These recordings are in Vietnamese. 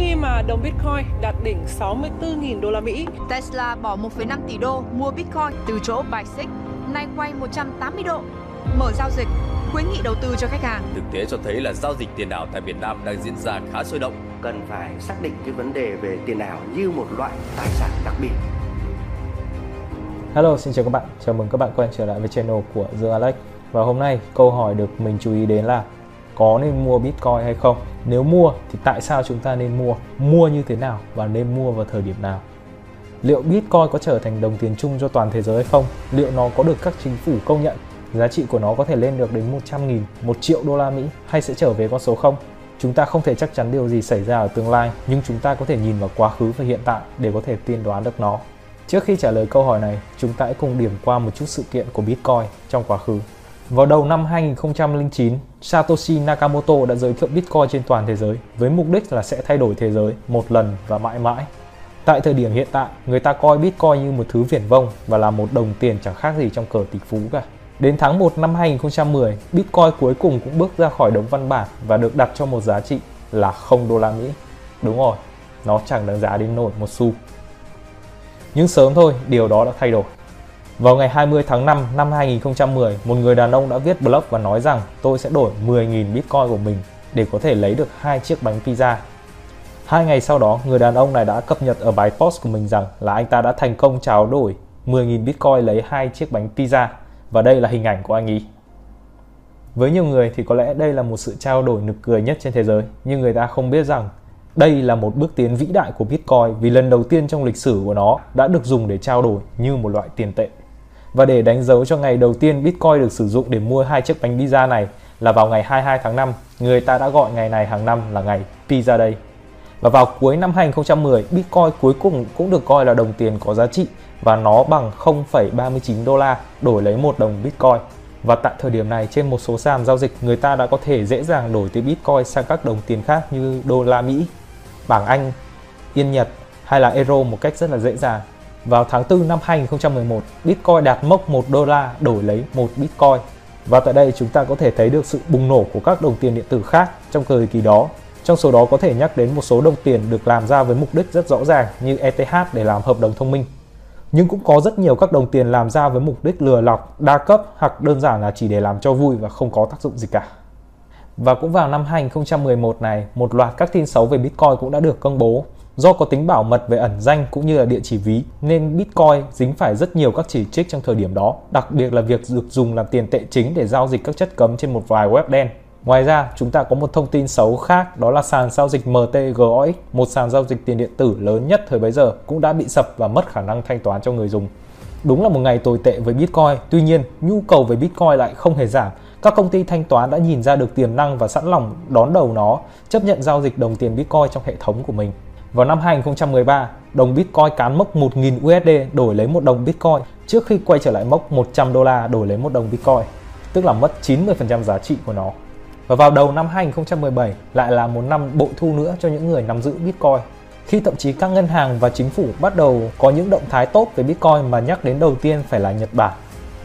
khi mà đồng Bitcoin đạt đỉnh 64.000 đô la Mỹ. Tesla bỏ 1,5 tỷ đô mua Bitcoin từ chỗ Basic, nay quay 180 độ. Mở giao dịch, khuyến nghị đầu tư cho khách hàng. Thực tế cho thấy là giao dịch tiền ảo tại Việt Nam đang diễn ra khá sôi động. Cần phải xác định cái vấn đề về tiền ảo như một loại tài sản đặc biệt. Hello, xin chào các bạn. Chào mừng các bạn quay trở lại với channel của The Alex. Và hôm nay câu hỏi được mình chú ý đến là có nên mua Bitcoin hay không? Nếu mua thì tại sao chúng ta nên mua? Mua như thế nào và nên mua vào thời điểm nào? Liệu Bitcoin có trở thành đồng tiền chung cho toàn thế giới hay không? Liệu nó có được các chính phủ công nhận? Giá trị của nó có thể lên được đến 100 nghìn, 1 triệu đô la Mỹ hay sẽ trở về con số không? Chúng ta không thể chắc chắn điều gì xảy ra ở tương lai, nhưng chúng ta có thể nhìn vào quá khứ và hiện tại để có thể tiên đoán được nó. Trước khi trả lời câu hỏi này, chúng ta hãy cùng điểm qua một chút sự kiện của Bitcoin trong quá khứ. Vào đầu năm 2009, Satoshi Nakamoto đã giới thiệu Bitcoin trên toàn thế giới với mục đích là sẽ thay đổi thế giới một lần và mãi mãi. Tại thời điểm hiện tại, người ta coi Bitcoin như một thứ viển vông và là một đồng tiền chẳng khác gì trong cờ tỷ phú cả. Đến tháng 1 năm 2010, Bitcoin cuối cùng cũng bước ra khỏi đống văn bản và được đặt cho một giá trị là 0 đô la Mỹ. Đúng rồi, nó chẳng đáng giá đến nổi một xu. Nhưng sớm thôi, điều đó đã thay đổi. Vào ngày 20 tháng 5 năm 2010, một người đàn ông đã viết blog và nói rằng tôi sẽ đổi 10.000 Bitcoin của mình để có thể lấy được hai chiếc bánh pizza. Hai ngày sau đó, người đàn ông này đã cập nhật ở bài post của mình rằng là anh ta đã thành công trao đổi 10.000 Bitcoin lấy hai chiếc bánh pizza và đây là hình ảnh của anh ý. Với nhiều người thì có lẽ đây là một sự trao đổi nực cười nhất trên thế giới, nhưng người ta không biết rằng đây là một bước tiến vĩ đại của Bitcoin vì lần đầu tiên trong lịch sử của nó đã được dùng để trao đổi như một loại tiền tệ. Và để đánh dấu cho ngày đầu tiên Bitcoin được sử dụng để mua hai chiếc bánh pizza này là vào ngày 22 tháng 5, người ta đã gọi ngày này hàng năm là ngày Pizza Day. Và vào cuối năm 2010, Bitcoin cuối cùng cũng được coi là đồng tiền có giá trị và nó bằng 0,39 đô la đổi lấy một đồng Bitcoin. Và tại thời điểm này trên một số sàn giao dịch người ta đã có thể dễ dàng đổi từ Bitcoin sang các đồng tiền khác như đô la Mỹ, bảng Anh, Yên Nhật hay là Euro một cách rất là dễ dàng. Vào tháng 4 năm 2011, Bitcoin đạt mốc 1 đô la đổi lấy 1 Bitcoin. Và tại đây chúng ta có thể thấy được sự bùng nổ của các đồng tiền điện tử khác trong thời kỳ đó. Trong số đó có thể nhắc đến một số đồng tiền được làm ra với mục đích rất rõ ràng như ETH để làm hợp đồng thông minh. Nhưng cũng có rất nhiều các đồng tiền làm ra với mục đích lừa lọc, đa cấp hoặc đơn giản là chỉ để làm cho vui và không có tác dụng gì cả. Và cũng vào năm 2011 này, một loạt các tin xấu về Bitcoin cũng đã được công bố. Do có tính bảo mật về ẩn danh cũng như là địa chỉ ví nên Bitcoin dính phải rất nhiều các chỉ trích trong thời điểm đó, đặc biệt là việc được dùng làm tiền tệ chính để giao dịch các chất cấm trên một vài web đen. Ngoài ra, chúng ta có một thông tin xấu khác đó là sàn giao dịch MTGOX, một sàn giao dịch tiền điện tử lớn nhất thời bấy giờ cũng đã bị sập và mất khả năng thanh toán cho người dùng. Đúng là một ngày tồi tệ với Bitcoin, tuy nhiên nhu cầu về Bitcoin lại không hề giảm. Các công ty thanh toán đã nhìn ra được tiềm năng và sẵn lòng đón đầu nó, chấp nhận giao dịch đồng tiền Bitcoin trong hệ thống của mình. Vào năm 2013, đồng Bitcoin cán mốc 1.000 USD đổi lấy một đồng Bitcoin trước khi quay trở lại mốc 100 đô la đổi lấy một đồng Bitcoin, tức là mất 90% giá trị của nó. Và vào đầu năm 2017 lại là một năm bội thu nữa cho những người nắm giữ Bitcoin. Khi thậm chí các ngân hàng và chính phủ bắt đầu có những động thái tốt về Bitcoin mà nhắc đến đầu tiên phải là Nhật Bản.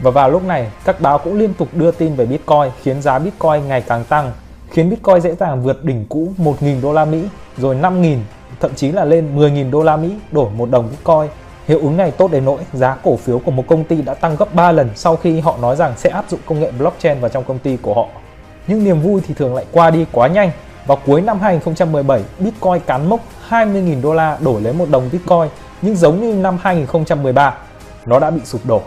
Và vào lúc này, các báo cũng liên tục đưa tin về Bitcoin khiến giá Bitcoin ngày càng tăng, khiến Bitcoin dễ dàng vượt đỉnh cũ 1.000 đô la Mỹ, rồi 5.000, thậm chí là lên 10.000 đô la Mỹ đổi một đồng Bitcoin. Hiệu ứng này tốt đến nỗi giá cổ phiếu của một công ty đã tăng gấp 3 lần sau khi họ nói rằng sẽ áp dụng công nghệ blockchain vào trong công ty của họ nhưng niềm vui thì thường lại qua đi quá nhanh. Vào cuối năm 2017, Bitcoin cán mốc 20.000 đô la đổi lấy một đồng Bitcoin, nhưng giống như năm 2013, nó đã bị sụp đổ.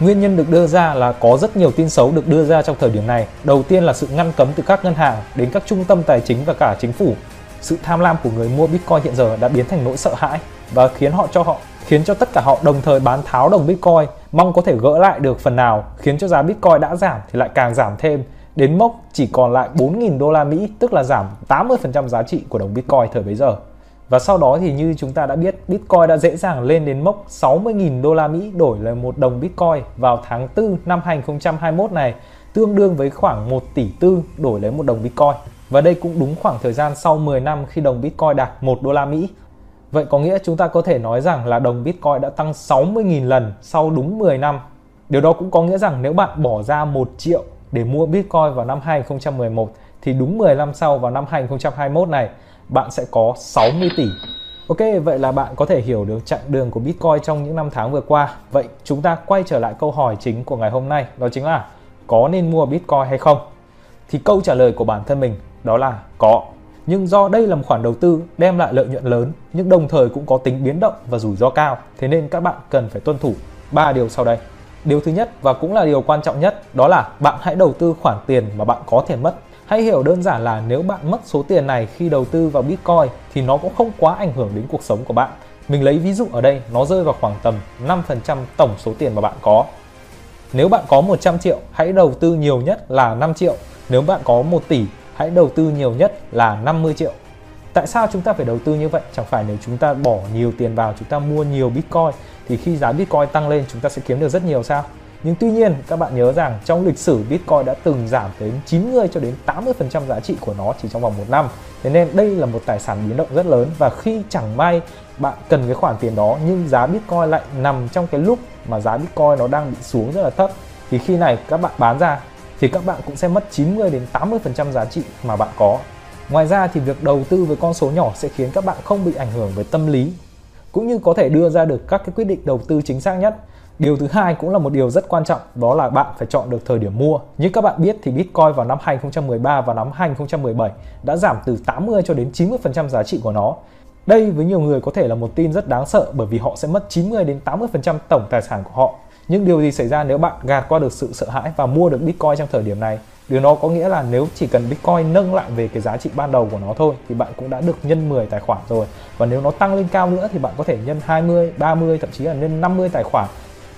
Nguyên nhân được đưa ra là có rất nhiều tin xấu được đưa ra trong thời điểm này. Đầu tiên là sự ngăn cấm từ các ngân hàng đến các trung tâm tài chính và cả chính phủ. Sự tham lam của người mua Bitcoin hiện giờ đã biến thành nỗi sợ hãi và khiến họ cho họ khiến cho tất cả họ đồng thời bán tháo đồng Bitcoin, mong có thể gỡ lại được phần nào, khiến cho giá Bitcoin đã giảm thì lại càng giảm thêm đến mốc chỉ còn lại 4.000 đô la Mỹ, tức là giảm 80% giá trị của đồng Bitcoin thời bấy giờ. Và sau đó thì như chúng ta đã biết, Bitcoin đã dễ dàng lên đến mốc 60.000 đô la Mỹ đổi lấy một đồng Bitcoin vào tháng 4 năm 2021 này, tương đương với khoảng 1 tỷ tư đổi lấy một đồng Bitcoin. Và đây cũng đúng khoảng thời gian sau 10 năm khi đồng Bitcoin đạt 1 đô la Mỹ. Vậy có nghĩa chúng ta có thể nói rằng là đồng Bitcoin đã tăng 60.000 lần sau đúng 10 năm. Điều đó cũng có nghĩa rằng nếu bạn bỏ ra 1 triệu để mua Bitcoin vào năm 2011 thì đúng 10 năm sau vào năm 2021 này bạn sẽ có 60 tỷ. Ok, vậy là bạn có thể hiểu được chặng đường của Bitcoin trong những năm tháng vừa qua. Vậy chúng ta quay trở lại câu hỏi chính của ngày hôm nay, đó chính là có nên mua Bitcoin hay không? Thì câu trả lời của bản thân mình đó là có. Nhưng do đây là một khoản đầu tư đem lại lợi nhuận lớn nhưng đồng thời cũng có tính biến động và rủi ro cao, thế nên các bạn cần phải tuân thủ ba điều sau đây. Điều thứ nhất và cũng là điều quan trọng nhất đó là bạn hãy đầu tư khoản tiền mà bạn có thể mất. Hãy hiểu đơn giản là nếu bạn mất số tiền này khi đầu tư vào Bitcoin thì nó cũng không quá ảnh hưởng đến cuộc sống của bạn. Mình lấy ví dụ ở đây, nó rơi vào khoảng tầm 5% tổng số tiền mà bạn có. Nếu bạn có 100 triệu, hãy đầu tư nhiều nhất là 5 triệu. Nếu bạn có 1 tỷ, hãy đầu tư nhiều nhất là 50 triệu. Tại sao chúng ta phải đầu tư như vậy? Chẳng phải nếu chúng ta bỏ nhiều tiền vào, chúng ta mua nhiều Bitcoin thì khi giá Bitcoin tăng lên chúng ta sẽ kiếm được rất nhiều sao? Nhưng tuy nhiên các bạn nhớ rằng trong lịch sử Bitcoin đã từng giảm đến 90 cho đến 80% giá trị của nó chỉ trong vòng một năm. Thế nên đây là một tài sản biến động rất lớn và khi chẳng may bạn cần cái khoản tiền đó nhưng giá Bitcoin lại nằm trong cái lúc mà giá Bitcoin nó đang bị xuống rất là thấp thì khi này các bạn bán ra thì các bạn cũng sẽ mất 90 đến 80% giá trị mà bạn có. Ngoài ra thì việc đầu tư với con số nhỏ sẽ khiến các bạn không bị ảnh hưởng về tâm lý cũng như có thể đưa ra được các cái quyết định đầu tư chính xác nhất. Điều thứ hai cũng là một điều rất quan trọng, đó là bạn phải chọn được thời điểm mua. Như các bạn biết thì Bitcoin vào năm 2013 và năm 2017 đã giảm từ 80 cho đến 90% giá trị của nó. Đây với nhiều người có thể là một tin rất đáng sợ bởi vì họ sẽ mất 90 đến 80% tổng tài sản của họ. Nhưng điều gì xảy ra nếu bạn gạt qua được sự sợ hãi và mua được Bitcoin trong thời điểm này? Điều đó có nghĩa là nếu chỉ cần Bitcoin nâng lại về cái giá trị ban đầu của nó thôi thì bạn cũng đã được nhân 10 tài khoản rồi. Và nếu nó tăng lên cao nữa thì bạn có thể nhân 20, 30 thậm chí là nhân 50 tài khoản.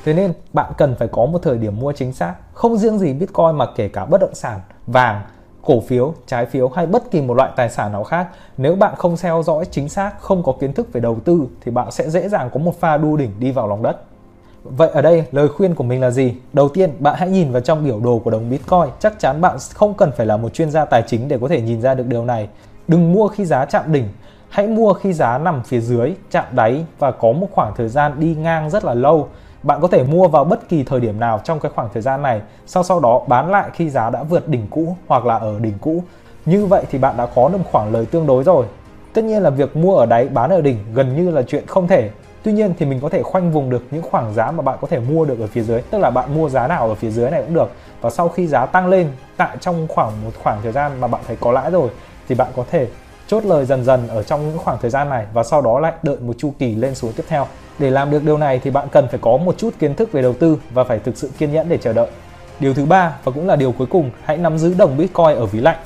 Thế nên bạn cần phải có một thời điểm mua chính xác. Không riêng gì Bitcoin mà kể cả bất động sản, vàng, cổ phiếu, trái phiếu hay bất kỳ một loại tài sản nào khác, nếu bạn không theo dõi chính xác, không có kiến thức về đầu tư thì bạn sẽ dễ dàng có một pha đu đỉnh đi vào lòng đất. Vậy ở đây lời khuyên của mình là gì? Đầu tiên bạn hãy nhìn vào trong biểu đồ của đồng Bitcoin. Chắc chắn bạn không cần phải là một chuyên gia tài chính để có thể nhìn ra được điều này. Đừng mua khi giá chạm đỉnh, hãy mua khi giá nằm phía dưới, chạm đáy và có một khoảng thời gian đi ngang rất là lâu. Bạn có thể mua vào bất kỳ thời điểm nào trong cái khoảng thời gian này, sau sau đó bán lại khi giá đã vượt đỉnh cũ hoặc là ở đỉnh cũ. Như vậy thì bạn đã có được khoảng lời tương đối rồi. Tất nhiên là việc mua ở đáy bán ở đỉnh gần như là chuyện không thể Tuy nhiên thì mình có thể khoanh vùng được những khoảng giá mà bạn có thể mua được ở phía dưới, Tức là bạn mua giá nào ở phía dưới này cũng được. Và sau khi giá tăng lên, tại trong khoảng một khoảng thời gian mà bạn thấy có lãi rồi, Thì bạn có thể chốt lời dần dần ở trong những khoảng thời gian này Và sau đó lại đợi một chu kỳ lên xuống tiếp theo. Để làm được điều này thì bạn cần phải có một chút kiến thức về đầu tư Và phải thực sự kiên nhẫn để chờ đợi. Điều thứ ba, và cũng là điều cuối cùng, Hãy nắm giữ đồng Bitcoin ở ví lạnh.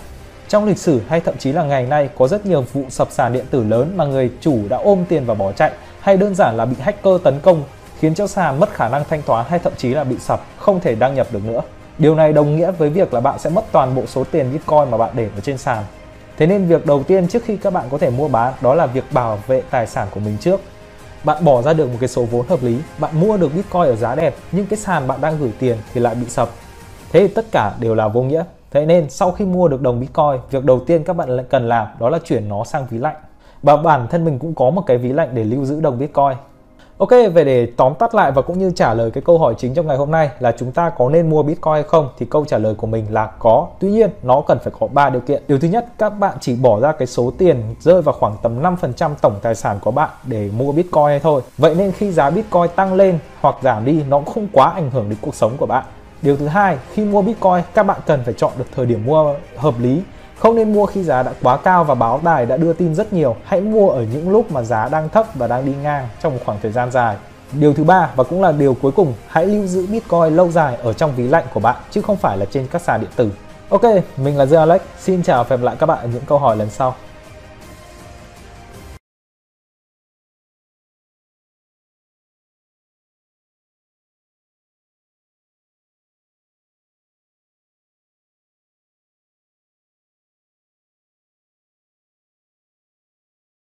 Trong lịch sử hay thậm chí là ngày nay, có rất nhiều vụ sập sàn điện tử lớn mà người chủ đã ôm tiền và bỏ chạy hay đơn giản là bị hacker tấn công khiến cho sàn mất khả năng thanh toán hay thậm chí là bị sập, không thể đăng nhập được nữa. Điều này đồng nghĩa với việc là bạn sẽ mất toàn bộ số tiền Bitcoin mà bạn để ở trên sàn. Thế nên việc đầu tiên trước khi các bạn có thể mua bán đó là việc bảo vệ tài sản của mình trước. Bạn bỏ ra được một cái số vốn hợp lý, bạn mua được Bitcoin ở giá đẹp nhưng cái sàn bạn đang gửi tiền thì lại bị sập. Thế thì tất cả đều là vô nghĩa. Thế nên sau khi mua được đồng Bitcoin, việc đầu tiên các bạn cần làm đó là chuyển nó sang ví lạnh. Và bản thân mình cũng có một cái ví lạnh để lưu giữ đồng Bitcoin. Ok, về để tóm tắt lại và cũng như trả lời cái câu hỏi chính trong ngày hôm nay là chúng ta có nên mua Bitcoin hay không thì câu trả lời của mình là có. Tuy nhiên, nó cần phải có 3 điều kiện. Điều thứ nhất, các bạn chỉ bỏ ra cái số tiền rơi vào khoảng tầm 5% tổng tài sản của bạn để mua Bitcoin thôi. Vậy nên khi giá Bitcoin tăng lên hoặc giảm đi nó cũng không quá ảnh hưởng đến cuộc sống của bạn. Điều thứ hai, khi mua Bitcoin các bạn cần phải chọn được thời điểm mua hợp lý không nên mua khi giá đã quá cao và báo đài đã đưa tin rất nhiều. Hãy mua ở những lúc mà giá đang thấp và đang đi ngang trong một khoảng thời gian dài. Điều thứ ba và cũng là điều cuối cùng, hãy lưu giữ Bitcoin lâu dài ở trong ví lạnh của bạn chứ không phải là trên các sàn điện tử. Ok, mình là Dương Alex. Xin chào và hẹn lại các bạn ở những câu hỏi lần sau.